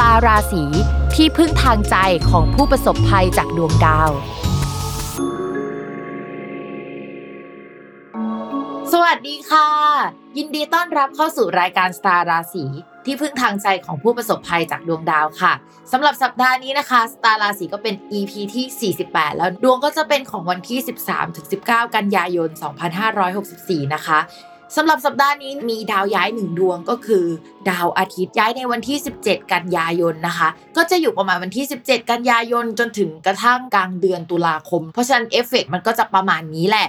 ตาราศีที่พึ่งทางใจของผู้ประสบภัยจากดวงดาว สวัสดีค่ะ ยินดีต้อนรับเข้าสู่รายการสตาราศีที่พึ่งทางใจของผู้ประสบภัยจากดวงดาวค่ะสำหรับสัปดาห์นี้นะคะสตาร์ราศีก็เป็น EP ที่ 48 แล้วดวงก็จะเป็นของวันที่ 13-19 กันยายน 2564 นะคะ สำหรับสัปดาห์นี้มีดาวย้ายหนึ่งดวงก็คือ ดาวอาทิตย์ย้ายในวันที่ 17 กันยายนนะคะ ก็จะอยู่ประมาณวันที่ 17 กันยายนจนถึงกระทั่งกลางเดือนตุลาคม เพราะฉะนั้นเอฟเฟกมันก็จะประมาณนี้แหละ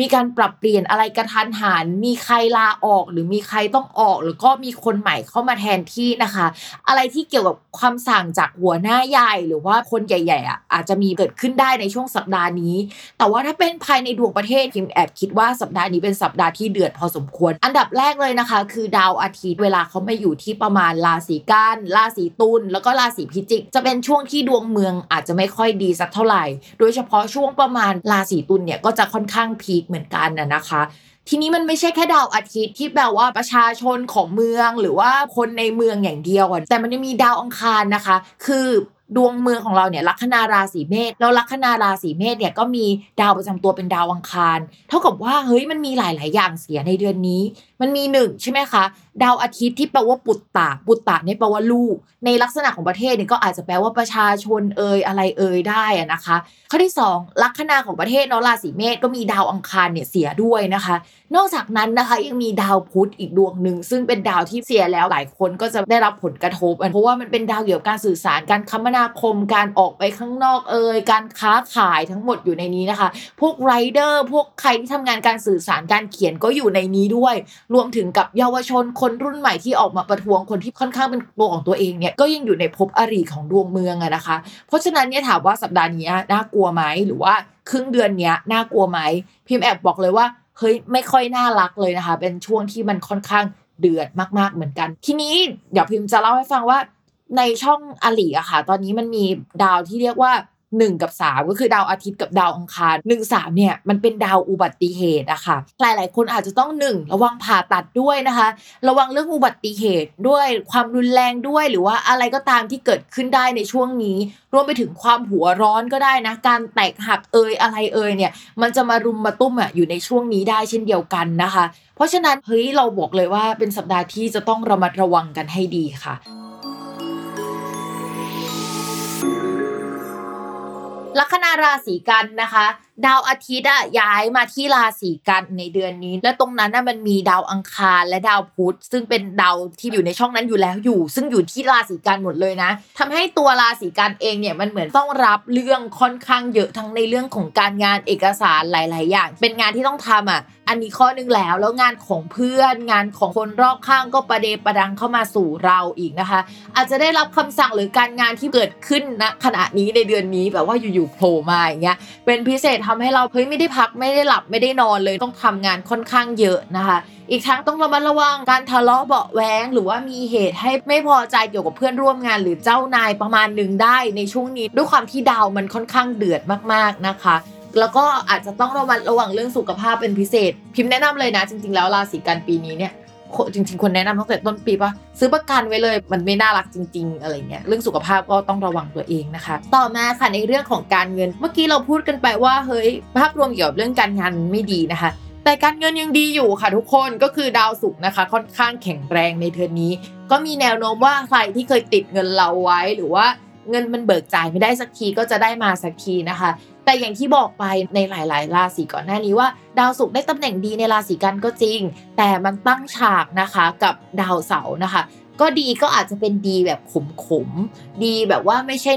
มีการปรับเปลี่ยนอะไรกระทันหัน มีใครลาออก หรือมีใครต้องออก หรือก็มีคนใหม่เข้ามาแทนที่นะคะ อะไรที่เกี่ยวกับความสั่งจากหัวหน้าใหญ่หรือว่าคนใหญ่ๆอะอาจจะมีเกิดขึ้นได้ในช่วงสัปดาห์นี้ แต่ว่าถ้าเป็นภายในดวงประเทศพิมแอบคิดว่าสัปดาห์นี้เป็นสัปดาห์ที่เดือดพอสมควร อันดับแรกเลยนะคะ คือดาวอาทิตย์เวลาเขามาอยู่ที่ประมาณราศีกันราศีตุลแล้วก็ราศีพิจิก จะเป็นช่วงที่ดวงเมืองอาจจะไม่ค่อยดีสักเท่าไหร่ โดยเฉพาะช่วงประมาณราศีตุลเนี่ยก็จะค่อนข้างพีคเหมือนกันนะนะคะ ทีนี้มันไม่ใช่แค่ดาวอาทิตย์ที่แปลว่าประชาชนของเมืองหรือว่าคนในเมืองอย่างเดียวแต่มันจะมีดาวอังคารนะคะ คือ ดวงเมืองของเราเนี่ยลัคนาราศีเมษแล้วลัคนาราศีเมษเนี่ยก็มีดาวประจำตัวเป็นดาวอังคาร เท่ากับว่าเฮ้ยมันมีหลาย ๆ อย่างเสียในเดือนนี้ มันมีหนึ่งใช่ไหมคะ ดาวอาทิตย์ที่แปลว่าปุตตะปุตตะเนี่ยแปลว่าลูก ในลักษณะของประเทศเนี่ยก็อาจจะแปลว่าประชาชนเอ่ยอะไรเอ่ยได้อะนะคะ ข้อที่ 2 ลัคนาของประเทศเนาะราศีเมษก็มีดาวอังคารเนี่ยเสียด้วยนะคะ นอกจากนั้นนะคะยังมีดาวพุธอีกดวงหนึ่งซึ่งเป็นดาวที่เสียแล้วหลายคนก็จะได้รับผลกระทบเพราะว่ามันเป็นดาวเกี่ยวกับการสื่อสารการคมนาคมการออกไปข้างนอกเอ่ยการค้าขายทั้งหมดอยู่ในนี้นะคะ พวกไรเดอร์พวกใครที่ทำงานการสื่อสารการเขียนก็อยู่ในนี้ด้วย รวมถึงกับเยาวชนคนรุ่นใหม่ที่ออกมาประท้วงคนที่ค่อนข้างเป็นตัวของตัวเองเนี่ยก็ยังอยู่ในภพอริของดวงเมืองอะนะคะ เพราะฉะนั้นเนี่ยถามว่าสัปดาห์นี้น่ากลัวไหมหรือว่าครึ่งเดือนเนี้ยน่ากลัวไหมพิมพ์แอบบอกเลยว่าเฮ้ยไม่ค่อยน่ารักเลยนะคะ เป็นช่วงที่มันค่อนข้างเดือดมากๆเหมือนกัน ทีนี้เดี๋ยวพิมพ์จะเล่าให้ฟังว่า ในช่องอลีอะค่ะ ตอนนี้มันมีดาวที่เรียกว่า1กับ3ก็คือดาวอาทิตย์กับดาวอังคาร1 3เนี่ยมันเป็นดาวอุบัติเหตุอะค่ะหลายๆคนอาจจะต้อง1ระวังผ่าตัดด้วยนะคะ ระวังเรื่องอุบัติเหตุด้วยความรุนแรงด้วยหรือว่าอะไรก็ตามที่เกิดขึ้นได้ในช่วงนี้ รวมไปถึงความหัวร้อนก็ได้นะ การแตกหักเอยอะไรเอยเนี่ย มันจะมารุมมาตุ้มอะอยู่ในช่วงนี้ได้เช่นเดียวกันนะคะ เพราะฉะนั้นเฮ้ยเราบอกเลยว่าเป็นสัปดาห์ที่จะต้องระมัดระวังกันให้ดีค่ะ ลัคนาราศีกันนะคะ ดาวอาทิตย์อะย้ายมาที่ราศีกันในเดือนนี้ และตรงนั้นน่ะมันมีดาวอังคารและดาวพุธซึ่งเป็นดาวที่อยู่ในช่องนั้นอยู่แล้วอยู่ ซึ่งอยู่ที่ราศีกันหมดเลยนะทำให้ตัวราศีกันเองเนี่ยมันเหมือนต้องรับเรื่องค่อนข้างเยอะทั้งในเรื่องของการงานเอกสารหลาย ๆ อย่าง เป็นงานที่ต้องทำอะอันนี้ข้อหนึงแล้วแล้วงานของเพื่อนงานของคนรอบข้างก็ประเดประดังเข้ามาสู่เราอีกนะคะ อาจจะได้รับคำสั่งหรือการงานที่เกิดขึ้นณขณะนี้ในเดือนนี้แบบว่าอยู่ๆโผล่มาอย่างเงี้ยเป็นพิเศษทำให้เราเฮ้ยไม่ได้พักไม่ได้หลับไม่ได้นอนเลยต้องทำงานค่อนข้างเยอะนะคะ อีกทั้งต้องระมัดระวังการทะเลาะเบาะแว้งหรือว่ามีเหตุให้ไม่พอใจเกี่ยวกับเพื่อนร่วมงานหรือเจ้านายประมาณหนึ่งได้ในช่วงนี้ด้วยความที่ดาวมันค่อนข้างเดือดมากๆนะคะ แล้วก็อาจจะต้องระมัดระวังเรื่องสุขภาพเป็นพิเศษ พิมพ์แนะนำเลยนะ จริง ๆ แล้วราศีกันปีนี้เนี่ยจริง ๆ คนแนะนำตั้งแต่ต้นปีปะซื้อประกันไว้เลยมันไม่น่ารักจริง ๆ อะไรเงี้ยเรื่องสุขภาพก็ต้องระวังตัวเองนะคะ ต่อมาค่ะในเรื่องของการเงิน เมื่อกี้เราพูดกันไปว่าเฮ้ยภาพรวมเกี่ยวกับเรื่องการงานไม่ดีนะคะ แต่การเงินยังดีอยู่ค่ะทุกคนก็คือดาวศุกร์นะคะ ค่อนข้างแข็งแรงในเทอมนี้ ก็มีแนวโน้มว่าใครที่เคยติดเงินเราไว้หรือว่าเงินมันเบิกจ่ายไม่ได้สักทีก็จะได้มาสักทีนะคะ แต่อย่างที่บอกไปในหลาย ๆ ราศีก่อนหน้านี้ว่า ดาวศุกร์ได้ตำแหน่งดีในราศีกันก็จริง แต่มันตั้งฉากนะคะกับดาวเสาร์นะคะ ก็ดีก็อาจจะเป็นดีแบบขมๆ ดีแบบว่าไม่ใช่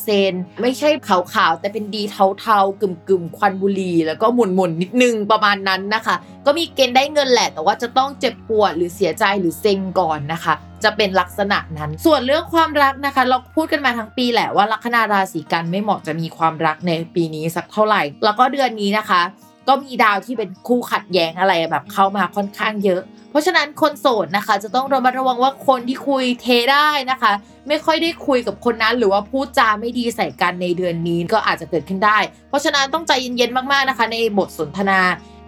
100%ไม่ใช่ขาวๆ แต่เป็นดีเทาๆกึ่มๆ ควันบุหรี่แล้วก็หมุนๆ นิดนึงประมาณนั้นนะคะ ก็มีเกณฑ์ได้เงินแหละ แต่ว่าจะต้องเจ็บปวดหรือเสียใจหรือเซ็งก่อนนะคะ จะเป็นลักษณะนั้น ส่วนเรื่องความรักนะคะ เราพูดกันมาทั้งปีแหละว่าลัคนาราศีกันไม่เหมาะจะมีความรักในปีนี้สักเท่าไหร่ แล้วก็เดือนนี้นะคะ ก็มีดาวที่เป็นคู่ขัดแย้งอะไรแบบเข้ามาค่อนข้างเยอะ เพราะฉะนั้นคนโสดนะคะ จะต้องระมัดระวังว่าคนที่คุยเทได้นะคะ ไม่ค่อยได้คุยกับคนนั้น หรือว่าพูดจาไม่ดีใส่กันในเดือนนี้ก็อาจจะเกิดขึ้นได้ เพราะฉะนั้นต้องใจเย็นๆมากๆนะคะ ในบทสนทนา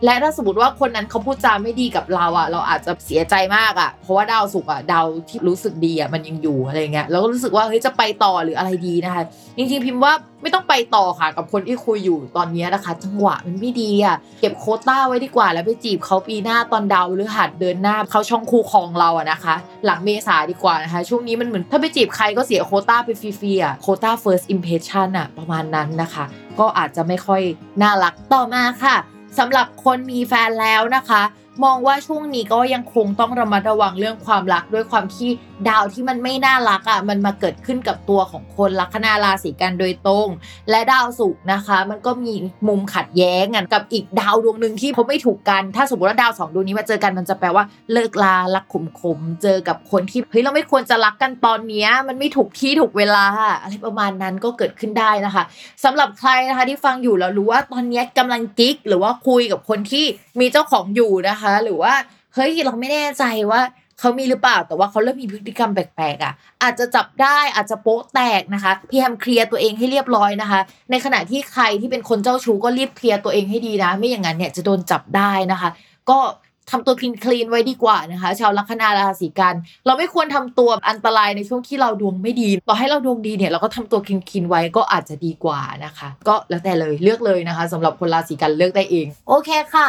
และถ้าสมมติว่าคนนั้นเขาพูดจาไม่ดีกับเราอะ เราอาจจะเสียใจมากอะ เพราะว่าดาวสุกร์อะดาวที่รู้สึกดีอะมันยังอยู่อะไรเงี้ยแล้วก็รู้สึกว่าเฮ้ยจะไปต่อหรืออะไรดีนะคะจริงๆพิมพ์ว่าไม่ต้องไปต่อค่ะกับคนที่คุยอยู่ตอนนี้นะคะ จังหวะมันไม่ดีอะเก็บโคต้าไว้ดีกว่า แล้วไปจีบเขาปีหน้าตอนดาวหรือหัดเดินหน้าเขาช่องคูคองเราอะนะคะ หลังเมษาดีกว่านะคะ ช่วงนี้มันเหมือนถ้าไปจีบใครก็เสียโคต้าไปฟรีๆอะโคต้า first impression อะประมาณนั้นนะคะ ก็อาจจะไม่ค่อยน่ารักต่อมาค่ะ สำหรับคนมีแฟนแล้วนะคะ มองว่าช่วงนี้ก็ยังคงต้องระมัดระวังเรื่องความรักด้วยความที่ดาวที่มันไม่น่ารักอะมันมาเกิดขึ้นกับตัวของคนลัคนาราศีกันโดยตรง และดาวศุกร์นะคะ มันก็มีมุมขัดแย้งกันกับอีกดาวดวงหนึ่งที่เขาไม่ถูกกัน ถ้าสมมติว่าดาวสองดวงนี้มาเจอกันมันจะแปลว่าเลิกลารักขมขมเจอกับคนที่เฮ้ยเราไม่ควรจะรักกันตอนนี้มันไม่ถูกที่ถูกเวลาอะไรประมาณนั้นก็เกิดขึ้นได้นะคะสำหรับใครนะคะที่ฟังอยู่แล้วรู้ว่าตอนนี้ยกำลังกิ๊กหรือว่าคุยกับคนที่มีเจ้าของอยู่นะคะหรือว่าเฮ้ยเราไม่แน่ใจว่าเขามีหรือเปล่าแต่ว่าเขาเริ่มมีพฤติกรรมแปลกๆอะอาจจะจับได้อาจจะโป๊ะแตกนะคะพยายามเคลียร์ตัวเองให้เรียบร้อยนะคะ ในขณะที่ใครที่เป็นคนเจ้าชู้ก็รีบเคลียร์ตัวเองให้ดีนะ ไม่อย่างนั้นเนี่ยจะโดนจับได้นะคะ ก็ทำตัวคลีนคลีนไว้ดีกว่านะคะ ชาวลัคนาราศีกันเราไม่ควรทำตัวอันตรายในช่วงที่เราดวงไม่ดี ต่อให้เราดวงดีเนี่ยเราก็ทำตัวคลีนคลีนไว้ก็อาจจะดีกว่านะคะ ก็แล้วแต่เลยเลือกเลยนะคะสำหรับคนราศีกันเลือกได้เอง โอเคค่ะ